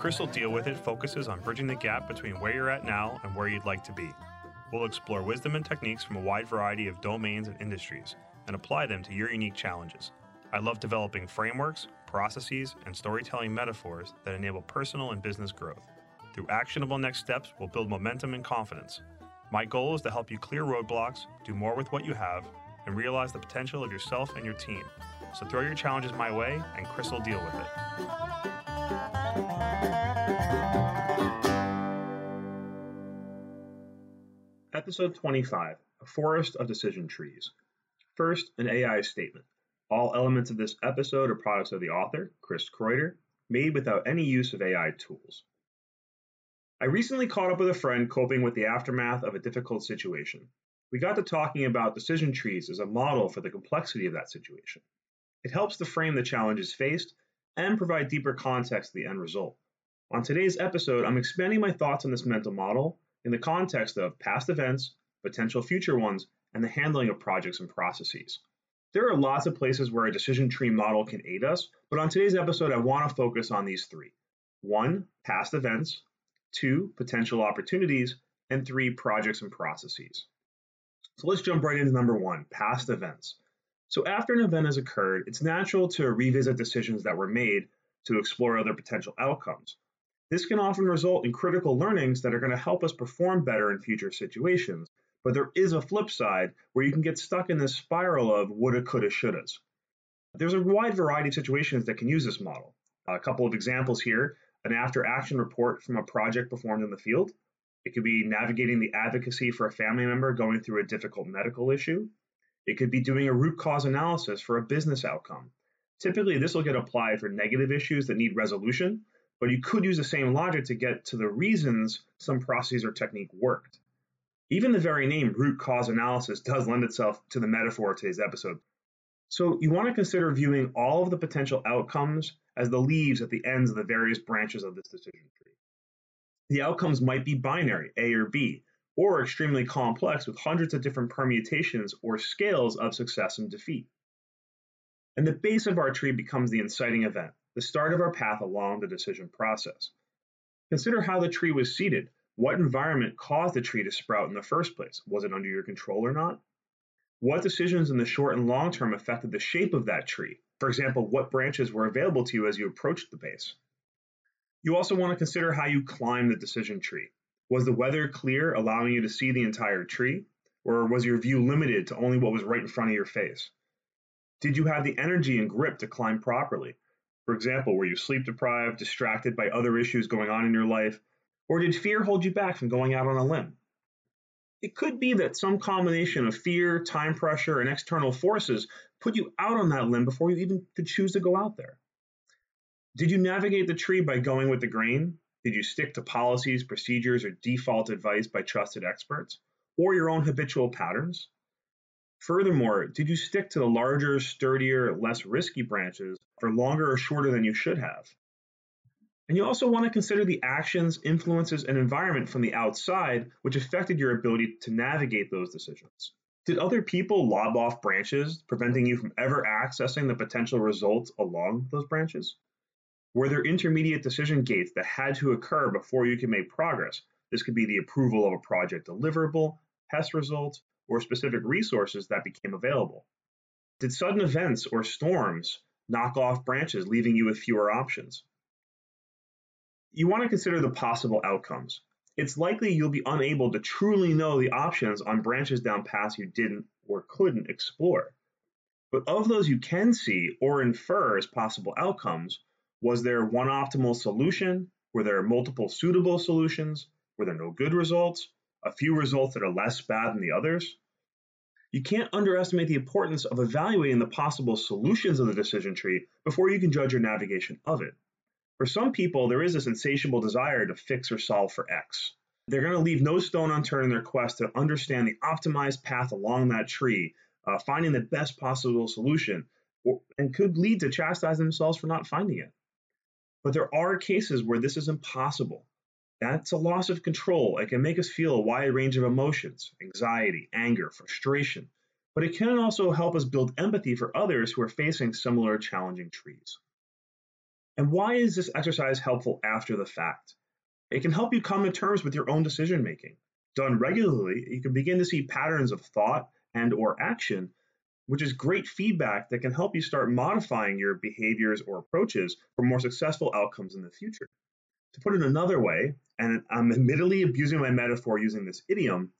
Chris'll Deal With It focuses on bridging the gap between where you're at now and where you'd like to be. We'll explore wisdom and techniques from a wide variety of domains and industries and apply them to your unique challenges. I love developing frameworks, processes, and storytelling metaphors that enable personal and business growth. Through actionable next steps, we'll build momentum and confidence. My goal is to help you clear roadblocks, do more with what you have, and realize the potential of yourself and your team. So throw your challenges my way, and Chris will deal with it. Episode 25 A Forest of Decision Trees. First, an AI statement. All elements of this episode are products of the author, Chris Kreuter, made without any use of AI tools. I recently caught up with a friend coping with the aftermath of a difficult situation. We got to talking about decision trees as a model for the complexity of that situation. It helps to frame the challenges faced and provide deeper context to the end result. On today's episode, I'm expanding my thoughts on this mental model in the context of past events, potential future ones, and the handling of projects and processes. There are lots of places where a decision tree model can aid us, but on today's episode, I want to focus on these three. One, past events. Two, potential opportunities. And three, projects and processes. So let's jump right into number one, past events. So after an event has occurred, it's natural to revisit decisions that were made to explore other potential outcomes. This can often result in critical learnings that are going to help us perform better in future situations, but there is a flip side where you can get stuck in this spiral of woulda, coulda, shouldas. There's a wide variety of situations that can use this model. A couple of examples here an after action report from a project performed in the field. It could be navigating the advocacy for a family member going through a difficult medical issue. It could be doing a root cause analysis for a business outcome. Typically, this will get applied for negative issues that need resolution, but you could use the same logic to get to the reasons some process or technique worked. Even the very name root cause analysis does lend itself to the metaphor of today's episode. So you want to consider viewing all of the potential outcomes as the leaves at the ends of the various branches of this decision tree. The outcomes might be binary, A or B, or extremely complex with hundreds of different permutations or scales of success and defeat. And the base of our tree becomes the inciting event, the start of our path along the decision process. Consider how the tree was seeded, what environment caused the tree to sprout in the first place? Was it under your control or not? What decisions in the short and long term affected the shape of that tree? For example, what branches were available to you as you approached the base? You also want to consider how you climb the decision tree. Was the weather clear, allowing you to see the entire tree? Or was your view limited to only what was right in front of your face? Did you have the energy and grip to climb properly? For example, were you sleep deprived, distracted by other issues going on in your life, or did fear hold you back from going out on a limb? It could be that some combination of fear, time pressure, and external forces put you out on that limb before you even could choose to go out there. Did you navigate the tree by going with the grain? Did you stick to policies, procedures, or default advice by trusted experts, or your own habitual patterns? Furthermore, did you stick to the larger, sturdier, less risky branches for longer or shorter than you should have? And you also want to consider the actions, influences, and environment from the outside, which affected your ability to navigate those decisions. Did other people lob off branches, preventing you from ever accessing the potential results along those branches? Were there intermediate decision gates that had to occur before you could make progress? This could be the approval of a project deliverable, test results, or specific resources that became available. Did sudden events or storms knock off branches, leaving you with fewer options? You want to consider the possible outcomes. It's likely you'll be unable to truly know the options on branches down paths you didn't or couldn't explore. But of those you can see or infer as possible outcomes, was there one optimal solution? Were there multiple suitable solutions? Were there no good results? A few results that are less bad than the others? You can't underestimate the importance of evaluating the possible solutions of the decision tree before you can judge your navigation of it. For some people, there is this insatiable desire to fix or solve for X. They're going to leave no stone unturned in their quest to understand the optimized path along that tree, uh, finding the best possible solution, or, and could lead to chastising themselves for not finding it. But there are cases where this is impossible. That's a loss of control. It can make us feel a wide range of emotions anxiety, anger, frustration. But it can also help us build empathy for others who are facing similar challenging trees. And why is this exercise helpful after the fact? It can help you come to terms with your own decision making. Done regularly, you can begin to see patterns of thought and or action, which is great feedback that can help you start modifying your behaviors or approaches for more successful outcomes in the future. To put it another way, and I'm admittedly abusing my metaphor using this idiom,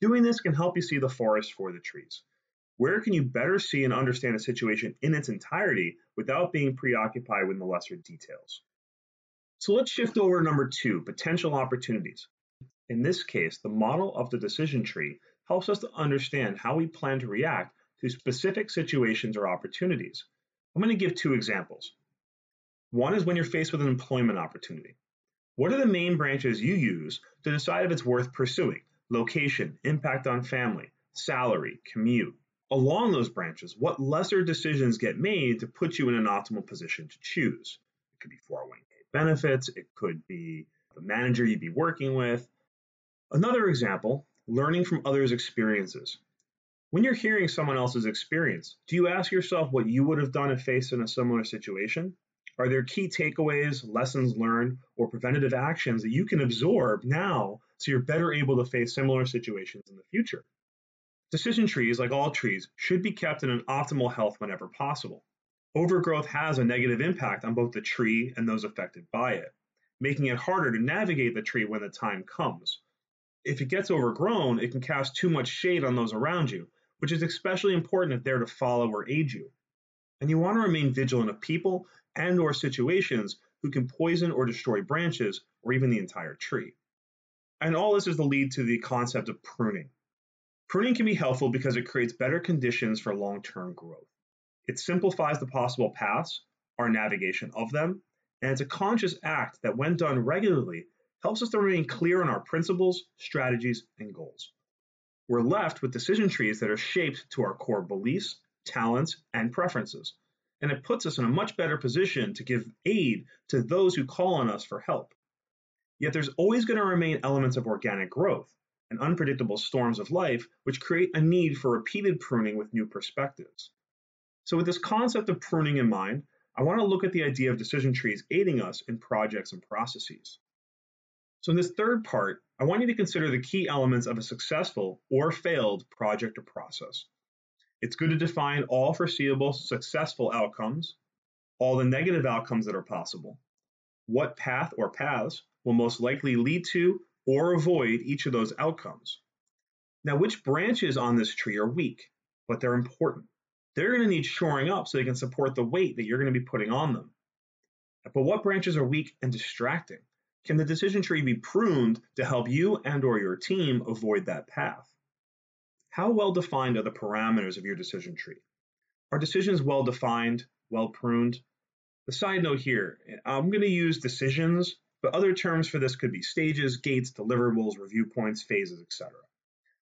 doing this can help you see the forest for the trees. Where can you better see and understand a situation in its entirety without being preoccupied with the lesser details? So let's shift over to number two, potential opportunities. In this case, the model of the decision tree helps us to understand how we plan to react to specific situations or opportunities. I'm going to give two examples. One is when you're faced with an employment opportunity. What are the main branches you use to decide if it's worth pursuing? Location, impact on family, salary, commute, along those branches, what lesser decisions get made to put you in an optimal position to choose? It could be 401k benefits, it could be the manager you'd be working with. Another example, learning from others' experiences. When you're hearing someone else's experience, do you ask yourself what you would have done if faced in a similar situation? Are there key takeaways, lessons learned, or preventative actions that you can absorb now so you're better able to face similar situations in the future? Decision trees, like all trees, should be kept in an optimal health whenever possible. Overgrowth has a negative impact on both the tree and those affected by it, making it harder to navigate the tree when the time comes. If it gets overgrown, it can cast too much shade on those around you, which is especially important if they're to follow or aid you. And you want to remain vigilant of people and or situations who can poison or destroy branches or even the entire tree. And all this is to lead to the concept of pruning. Pruning can be helpful because it creates better conditions for long-term growth. It simplifies the possible paths, our navigation of them, and it's a conscious act that when done regularly helps us to remain clear on our principles, strategies, and goals. We're left with decision trees that are shaped to our core beliefs, talents, and preferences, and it puts us in a much better position to give aid to those who call on us for help. Yet there's always going to remain elements of organic growth, and unpredictable storms of life, which create a need for repeated pruning with new perspectives. So, with this concept of pruning in mind, I want to look at the idea of decision trees aiding us in projects and processes. So, in this third part, I want you to consider the key elements of a successful or failed project or process. It's good to define all foreseeable successful outcomes, all the negative outcomes that are possible, what path or paths will most likely lead to or avoid each of those outcomes. Now, which branches on this tree are weak, but they're important? They're going to need shoring up so they can support the weight that you're going to be putting on them. But what branches are weak and distracting? Can the decision tree be pruned to help you and or your team avoid that path? How well defined are the parameters of your decision tree? Are decisions well defined, well pruned? The side note here, I'm going to use decisions but other terms for this could be stages, gates, deliverables, review points, phases, etc.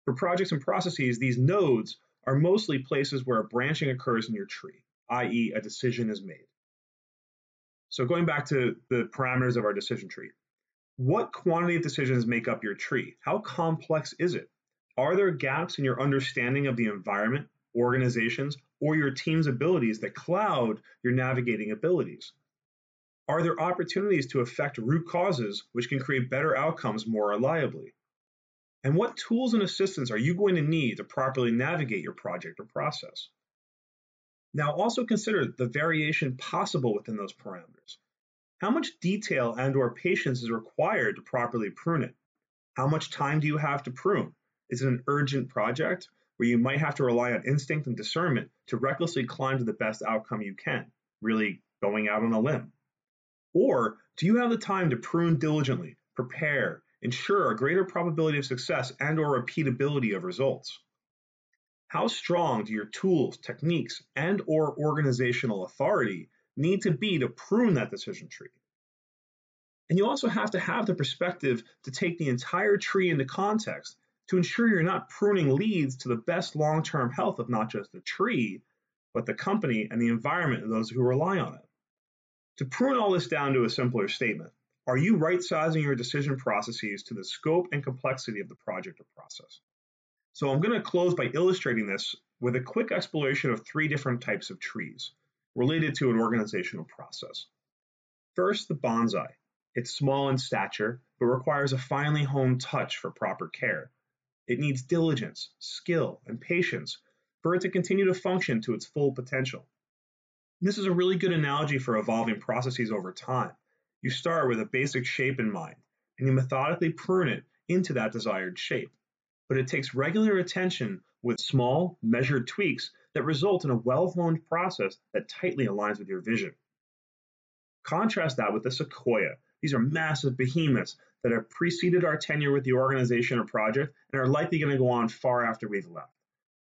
For projects and processes, these nodes are mostly places where a branching occurs in your tree, i.e. a decision is made. So going back to the parameters of our decision tree, what quantity of decisions make up your tree? How complex is it? Are there gaps in your understanding of the environment, organizations, or your team's abilities that cloud your navigating abilities? Are there opportunities to affect root causes which can create better outcomes more reliably? And what tools and assistance are you going to need to properly navigate your project or process? Now also consider the variation possible within those parameters. How much detail and or patience is required to properly prune it? How much time do you have to prune? Is an urgent project where you might have to rely on instinct and discernment to recklessly climb to the best outcome you can, really going out on a limb? Or do you have the time to prune diligently, prepare, ensure a greater probability of success and or repeatability of results? How strong do your tools, techniques, and or organizational authority need to be to prune that decision tree? And you also have to have the perspective to take the entire tree into context to ensure you're not pruning leads to the best long-term health of not just the tree, but the company and the environment of those who rely on it. To prune all this down to a simpler statement, are you right sizing your decision processes to the scope and complexity of the project or process? So I'm going to close by illustrating this with a quick exploration of three different types of trees related to an organizational process. First, the bonsai. It's small in stature, but requires a finely honed touch for proper care. It needs diligence, skill, and patience for it to continue to function to its full potential. This is a really good analogy for evolving processes over time. You start with a basic shape in mind, and you methodically prune it into that desired shape. But it takes regular attention with small, measured tweaks that result in a well honed process that tightly aligns with your vision. Contrast that with the sequoia. These are massive behemoths that have preceded our tenure with the organization or project and are likely going to go on far after we've left.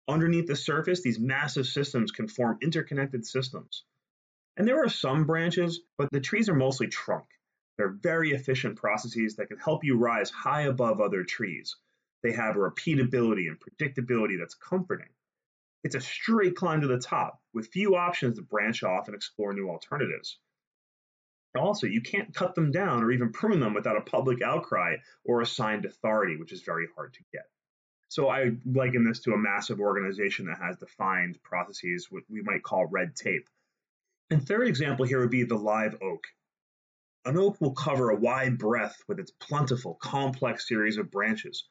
Underneath the surface, these massive systems can form interconnected systems. And there are some branches, but the trees are mostly trunk. They're very efficient processes that can help you rise high above other trees. They have repeatability and predictability that's comforting. It's a straight climb to the top with few options to branch off and explore new alternatives. Also, you can't cut them down or even prune them without a public outcry or assigned authority, which is very hard to get. So I liken this to a massive organization that has defined processes, what we might call red tape. And third example here would be the live oak. An oak will cover a wide breadth with its plentiful, complex series of branches.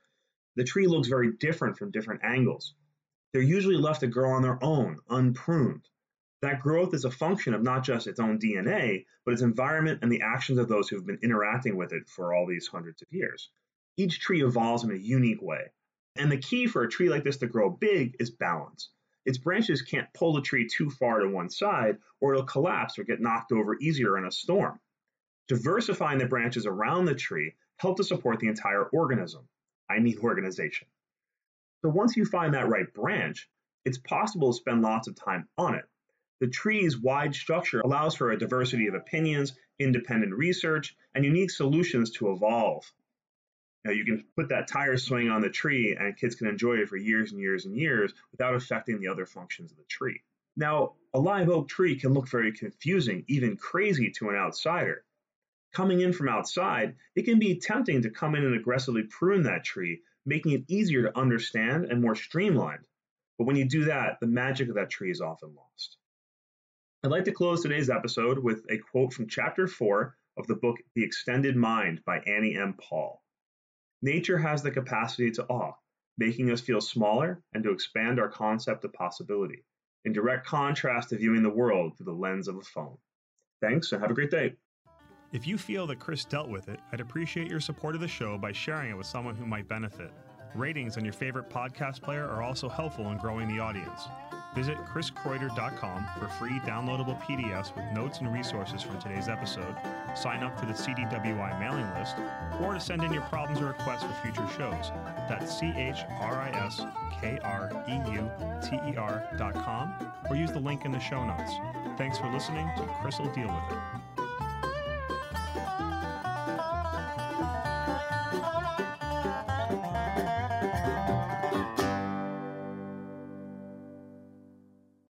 The tree looks very different from different angles. They're usually left to grow on their own, unpruned. That growth is a function of not just its own DNA, but its environment and the actions of those who have been interacting with it for all these hundreds of years. Each tree evolves in a unique way. And the key for a tree like this to grow big is balance. Its branches can't pull the tree too far to one side, or it'll collapse or get knocked over easier in a storm. Diversifying the branches around the tree help to support the entire organism. I mean organization. So once you find that right branch, it's possible to spend lots of time on it. The tree's wide structure allows for a diversity of opinions, independent research, and unique solutions to evolve know, you can put that tire swing on the tree and kids can enjoy it for years and years and years without affecting the other functions of the tree. Now, a live oak tree can look very confusing, even crazy to an outsider. Coming in from outside, it can be tempting to come in and aggressively prune that tree, making it easier to understand and more streamlined. But when you do that, the magic of that tree is often lost. I'd like to close today's episode with a quote from chapter 4 of the book The Extended Mind by Annie M. Paul. Nature has the capacity to awe, making us feel smaller and to expand our concept of possibility, in direct contrast to viewing the world through the lens of a phone. Thanks and have a great day. If you feel that Chris dealt with it, I'd appreciate your support of the show by sharing it with someone who might benefit. Ratings on your favorite podcast player are also helpful in growing the audience. Visit chriskreuter.com for free downloadable PDFs with notes and resources from today's episode, sign up for the CDWI mailing list, or to send in your problems or requests for future shows. That's C H R I S K R E U T E R.com, or use the link in the show notes. Thanks for listening to Chris will deal with it.